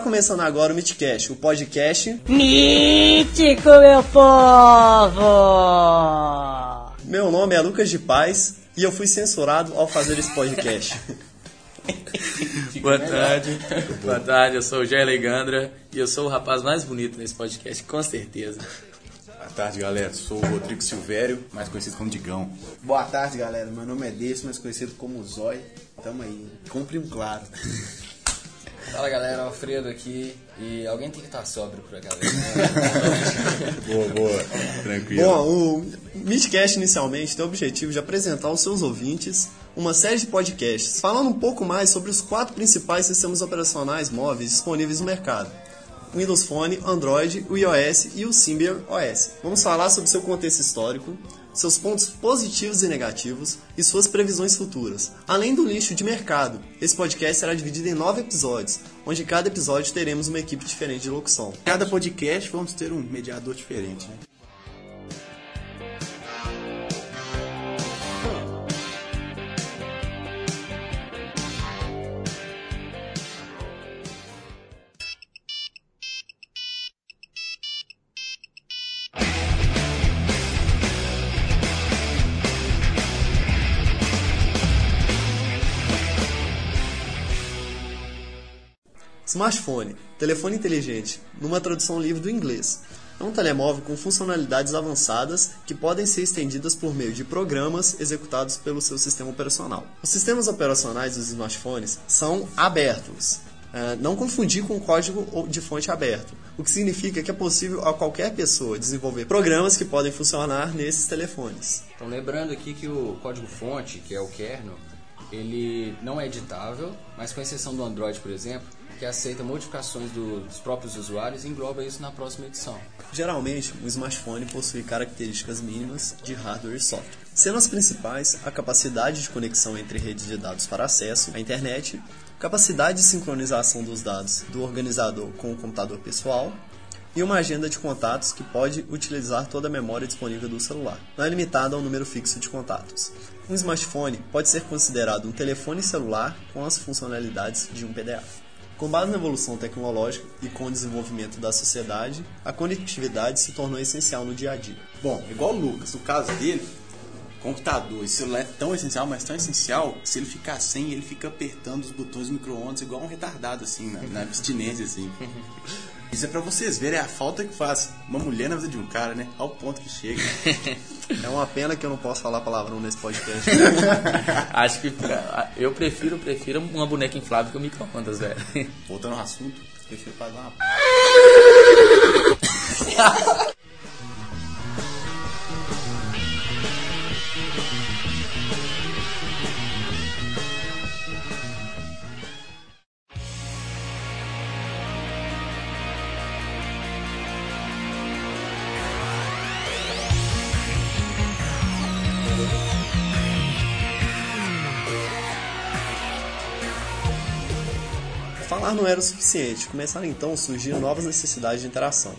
Está começando agora o Mythcast, o podcast Mítico, meu povo! Meu nome é Lucas de Paz e eu fui censurado ao fazer esse podcast. Boa tarde. Boa tarde, eu sou o Jair Legandra e eu sou o rapaz mais bonito nesse podcast, com certeza. Boa tarde, galera. Sou o Rodrigo Silvério, mais conhecido como Digão. Boa tarde, galera. Meu nome é Desse, mais conhecido como Zói. Tamo aí. Cumpre um claro. Fala galera, Alfredo aqui. E alguém tem que estar sóbrio por galera. boa, boa. Tranquilo. Bom, o Mythcast inicialmente tem o objetivo de apresentar aos seus ouvintes uma série de podcasts falando um pouco mais sobre os quatro principais sistemas operacionais móveis disponíveis no mercado. Windows Phone, Android, o iOS e o Symbian OS. Vamos falar sobre seu contexto histórico, seus pontos positivos e negativos e suas previsões futuras, além do lixo de mercado. Esse podcast será dividido em nove episódios, onde cada episódio teremos uma equipe diferente de locução. Cada podcast vamos ter um mediador diferente. Né? Smartphone, telefone inteligente, numa tradução livre do inglês. É um telemóvel com funcionalidades avançadas que podem ser estendidas por meio de programas executados pelo seu sistema operacional. Os sistemas operacionais dos smartphones são abertos. É, não confundir com código de fonte aberto, o que significa que é possível a qualquer pessoa desenvolver programas que podem funcionar nesses telefones. Então, lembrando aqui que o código-fonte, que é o kernel, ele não é editável, mas com exceção do Android, por exemplo, que aceita modificações do, dos próprios usuários e engloba isso na próxima edição. Geralmente, o smartphone possui características mínimas de hardware e software, sendo as principais a capacidade de conexão entre redes de dados para acesso à internet, capacidade de sincronização dos dados do organizador com o computador pessoal e uma agenda de contatos que pode utilizar toda a memória disponível do celular. Não é limitada ao número fixo de contatos. Um smartphone pode ser considerado um telefone celular com as funcionalidades de um PDA. Com base na evolução tecnológica e com o desenvolvimento da sociedade, a conectividade se tornou essencial no dia a dia. Bom, igual o Lucas, no caso dele, computador e celular é tão essencial, mas tão essencial, que se ele ficar sem, ele fica apertando os botões do micro-ondas igual um retardado, assim, na, na abstinência, assim. Isso é pra vocês verem a falta que faz uma mulher na vida de um cara, né? Ao ponto que chega. É uma pena que eu não posso falar palavrão nesse podcast. Acho que eu prefiro, prefiro uma boneca inflável que o micro-ondas, velho. Voltando ao assunto, prefiro pagar uma. Falar não era o suficiente, começaram então a surgir novas necessidades de interação.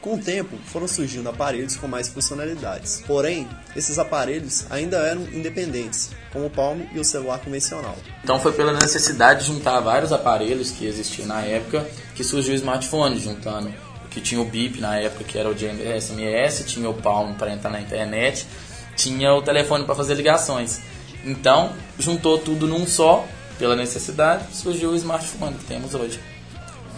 Com o tempo, foram surgindo aparelhos com mais funcionalidades. Porém, esses aparelhos ainda eram independentes, como o Palm e o celular convencional. Então foi pela necessidade de juntar vários aparelhos que existiam na época que surgiu o smartphone, juntando que tinha o BIP na época, que era o SMS, tinha o Palm para entrar na internet, tinha o telefone para fazer ligações. Então, juntou tudo num só pela necessidade, surgiu o smartphone que temos hoje.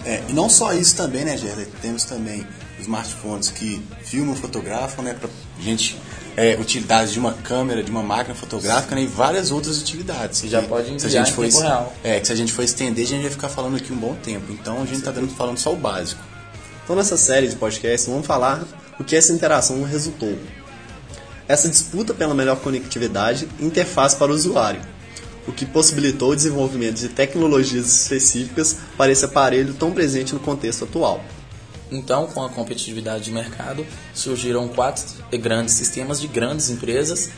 É, e não só isso também, né, Gerda? Temos também smartphones que filmam, fotografam, né, para gente é, utilidades de uma câmera, de uma máquina fotográfica, né, e várias outras utilidades. Que já pode enviar se a gente for, em tempo real. É, que se a gente for estender, a gente vai ficar falando aqui um bom tempo. Então a gente está dando falando só o básico. Então nessa série de podcasts vamos falar o que essa interação resultou. Essa disputa pela melhor conectividade e interface para o usuário o que possibilitou o desenvolvimento de tecnologias específicas para esse aparelho tão presente no contexto atual. Então, com a competitividade de mercado, surgiram quatro grandes sistemas de grandes empresas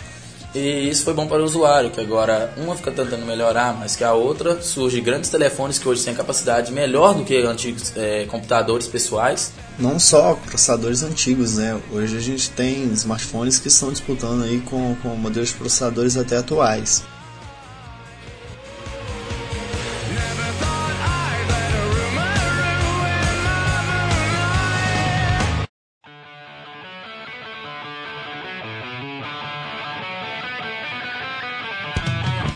e isso foi bom para o usuário, que agora uma fica tentando melhorar, mas que a outra surge grandes telefones que hoje têm capacidade melhor do que antigos é, computadores pessoais. Não só processadores antigos, né? Hoje a gente tem smartphones que estão disputando aí com, com modelos de processadores até atuais.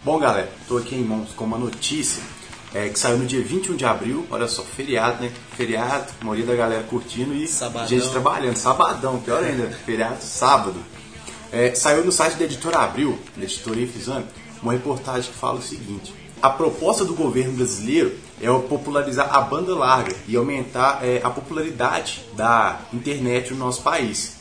Bom, galera, estou aqui em mãos com uma notícia é, que saiu no dia 21 de abril. Olha só, feriado, né? Feriado, a maioria da galera curtindo e Sabadão. gente trabalhando. Sabadão, pior ainda, feriado, sábado. É, saiu no site da editora Abril, da editora Ifizame, uma reportagem que fala o seguinte: a proposta do governo brasileiro é popularizar a banda larga e aumentar é, a popularidade da internet no nosso país.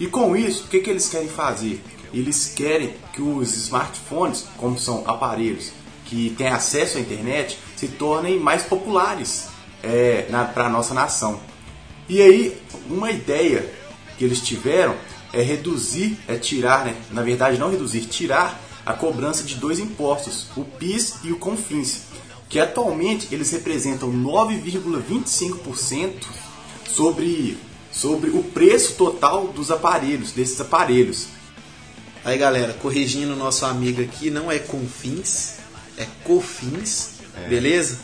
E com isso, o que, que eles querem fazer? Eles querem que os smartphones, como são aparelhos que têm acesso à internet, se tornem mais populares é, para a nossa nação. E aí, uma ideia que eles tiveram é reduzir, é tirar, né? na verdade não reduzir, tirar a cobrança de dois impostos, o PIS e o CONFINS, que atualmente eles representam 9,25% sobre, sobre o preço total dos aparelhos, desses aparelhos. Aí galera, corrigindo nosso amigo aqui, não é confins, é cofins, beleza?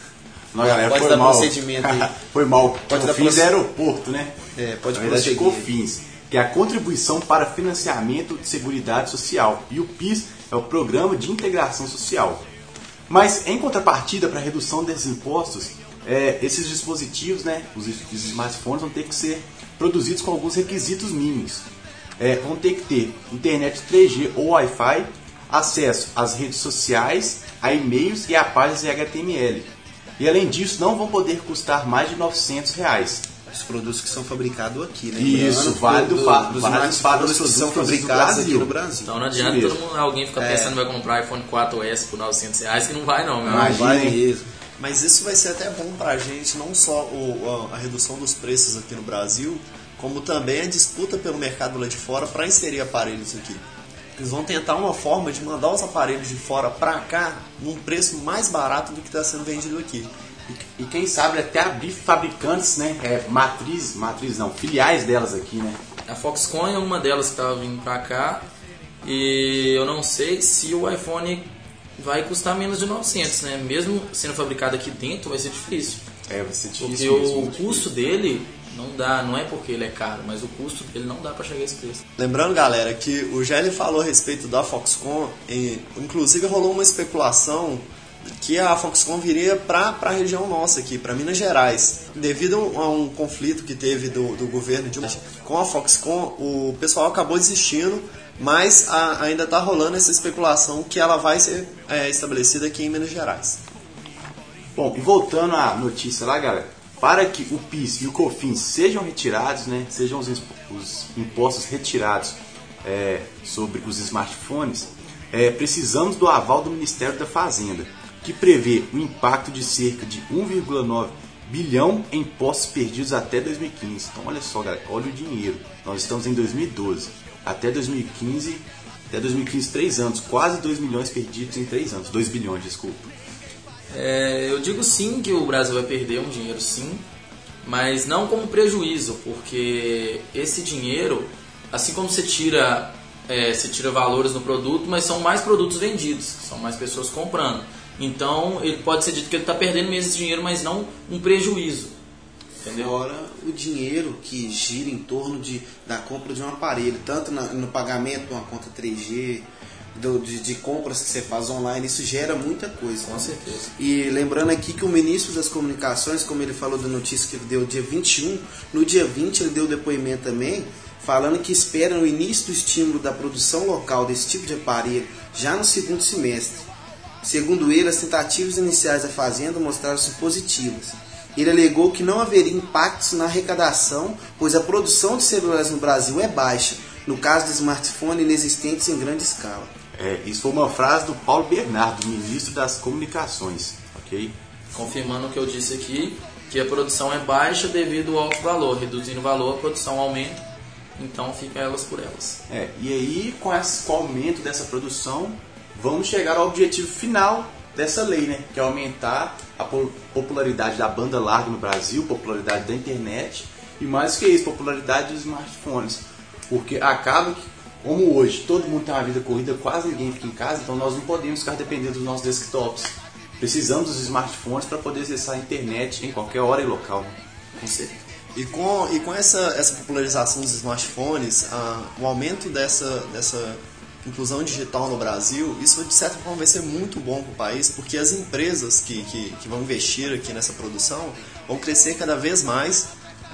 Não, galera, pode foi dar mal. procedimento aí. foi mal. Pode dar Cofins proce- é aeroporto, né? É, pode Na verdade. COFINS, que é a Contribuição para Financiamento de Seguridade Social. E o PIS é o Programa de Integração Social. Mas, em contrapartida, para a redução desses impostos, é, esses dispositivos, né, os, os smartphones, vão ter que ser produzidos com alguns requisitos mínimos. É, vão ter que ter internet 3G ou Wi-Fi, acesso às redes sociais, a e-mails e a páginas em HTML. E além disso, não vão poder custar mais de 900 reais. Os produtos que são fabricados aqui, né? Isso, Lembrando válido do- para- dos válido para smartphones os que são produtos do fabricados aqui no Brasil. Então não adianta todo mundo, alguém ficar É. pensando que vai comprar iPhone 4S por 900 reais, que não vai não, meu Não amigo. Imagina, vai hein? mesmo. Mas isso vai ser até bom pra gente, não só o- a, a redução dos preços aqui no Brasil, como também a disputa pelo mercado lá de fora para inserir aparelhos aqui. Eles vão tentar uma forma de mandar os aparelhos de fora pra cá num preço mais barato do que está sendo vendido aqui. E quem sabe até abrir fabricantes, né? É, matriz, matriz não, filiais delas aqui, né? A Foxconn é uma delas que estava vindo pra cá e eu não sei se o iPhone vai custar menos de 900, né? Mesmo sendo fabricado aqui dentro vai ser difícil. É, vai ser Porque difícil. mesmo, o custo dele não dá, não é porque ele é caro, mas o custo dele não dá pra chegar a esse preço. Lembrando, galera, que o Gelli falou a respeito da Foxconn, e, inclusive rolou uma especulação que a Foxconn viria para a região nossa aqui, para Minas Gerais. Devido a um conflito que teve do, do governo de com a Foxconn, o pessoal acabou desistindo, mas a- ainda está rolando essa especulação que ela vai ser é, estabelecida aqui em Minas Gerais. Bom, e voltando à notícia lá, galera, para que o PIS e o COFINS sejam retirados, né, sejam os, os impostos retirados é, sobre os smartphones, é, precisamos do aval do Ministério da Fazenda, que prevê o impacto de cerca de 1,9 bilhão em impostos perdidos até 2015. Então, olha só, galera, olha o dinheiro. Nós estamos em 2012. Até 2015, até 2015, três anos, quase 2 milhões perdidos em três anos. 2 bilhões, desculpa. É, eu digo sim que o Brasil vai perder um dinheiro sim, mas não como prejuízo, porque esse dinheiro, assim como você tira, é, você tira valores no produto, mas são mais produtos vendidos, são mais pessoas comprando. Então ele pode ser dito que ele está perdendo mesmo esse dinheiro, mas não um prejuízo. Entendeu? Fora o dinheiro que gira em torno de, da compra de um aparelho, tanto na- no pagamento de uma conta 3G, do- de, de compras que você faz online, isso gera muita coisa. Com certeza. E lembrando aqui que o ministro das Comunicações, como ele falou da notícia que deu dia 21, no dia 20 ele deu depoimento também, falando que espera o início do estímulo da produção local desse tipo de aparelho já no segundo semestre. Segundo ele, as tentativas iniciais da Fazenda mostraram-se positivas. Ele alegou que não haveria impactos na arrecadação, pois a produção de celulares no Brasil é baixa, no caso de smartphones inexistentes em grande escala. É, isso foi uma frase do Paulo Bernardo, ministro das Comunicações, ok? Confirmando o que eu disse aqui, que a produção é baixa devido ao alto valor, reduzindo o valor, a produção aumenta, então fica elas por elas. É, e aí, com, esse, com o aumento dessa produção, vamos chegar ao objetivo final dessa lei, né? Que é aumentar a po- popularidade da banda larga no Brasil, popularidade da internet e mais que isso, popularidade dos smartphones. Porque acaba que, como hoje, todo mundo tem uma vida corrida, quase ninguém fica em casa, então nós não podemos ficar dependendo dos nossos desktops. Precisamos dos smartphones para poder acessar a internet em qualquer hora e local. Com certeza. E com, e com essa, essa popularização dos smartphones, ah, o aumento dessa, dessa inclusão digital no Brasil, isso de certa forma vai ser muito bom para o país, porque as empresas que, que, que, vão investir aqui nessa produção vão crescer cada vez mais.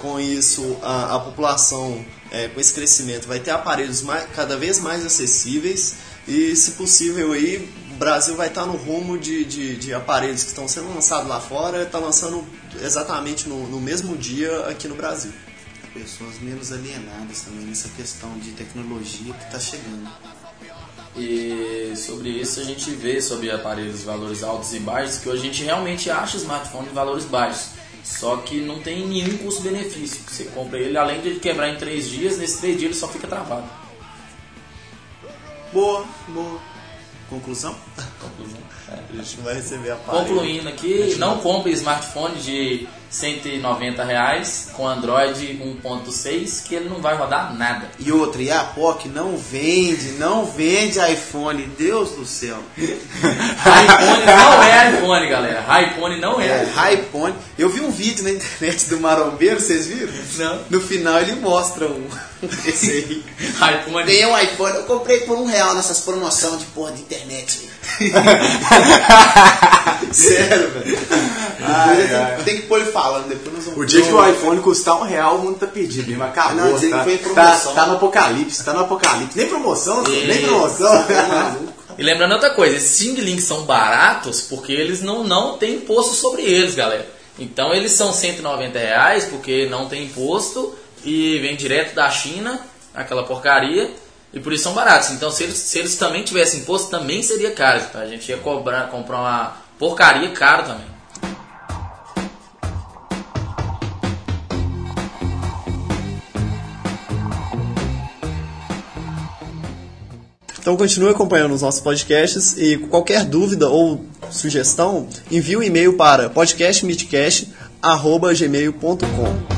Com isso, a, a população, é, com esse crescimento, vai ter aparelhos mais, cada vez mais acessíveis e, se possível, aí, o Brasil vai estar no rumo de, de, de aparelhos que estão sendo lançados lá fora, está lançando exatamente no, no mesmo dia aqui no Brasil pessoas menos alienadas também nessa questão de tecnologia que está chegando. E sobre isso a gente vê sobre aparelhos de valores altos e baixos que hoje a gente realmente acha smartphone de valores baixos. Só que não tem nenhum custo-benefício. Você compra ele, além de ele quebrar em três dias, nesses três dias ele só fica travado. Boa, boa. Conclusão? Conclusão. É. A gente vai receber a. Concluindo aqui, não compre smartphone de 190 reais com Android 1.6 que ele não vai rodar nada. E outra, e a POC não vende, não vende iPhone, Deus do céu. iPhone não é iPhone, galera. iPhone não é. É, iPhone. Eu vi um vídeo na internet do Marombeiro, vocês viram? Não. No final ele mostra um. Esse aí. iPhone. Ganhei um iPhone, eu comprei por um real nessas promoções de porra de internet. Sério, velho. Ai, ai. Tem que pôr ele falando, depois nós vamos O dia que o iPhone custar um real, o mundo tá perdido mesmo. Acabou. Não, tá, que foi tá, promoção. tá no apocalipse, tá no apocalipse. Nem promoção, nem promoção. E lembrando outra coisa, esses Sing Links são baratos porque eles não, não têm imposto sobre eles, galera. Então eles são 190 reais porque não tem imposto e vem direto da China, aquela porcaria, e por isso são baratos. Então se eles, se eles também tivessem imposto, também seria caro. A gente ia cobrar, comprar uma porcaria caro também. Então continue acompanhando os nossos podcasts e qualquer dúvida ou sugestão, envie um e-mail para podcastmeetcast.gmail.com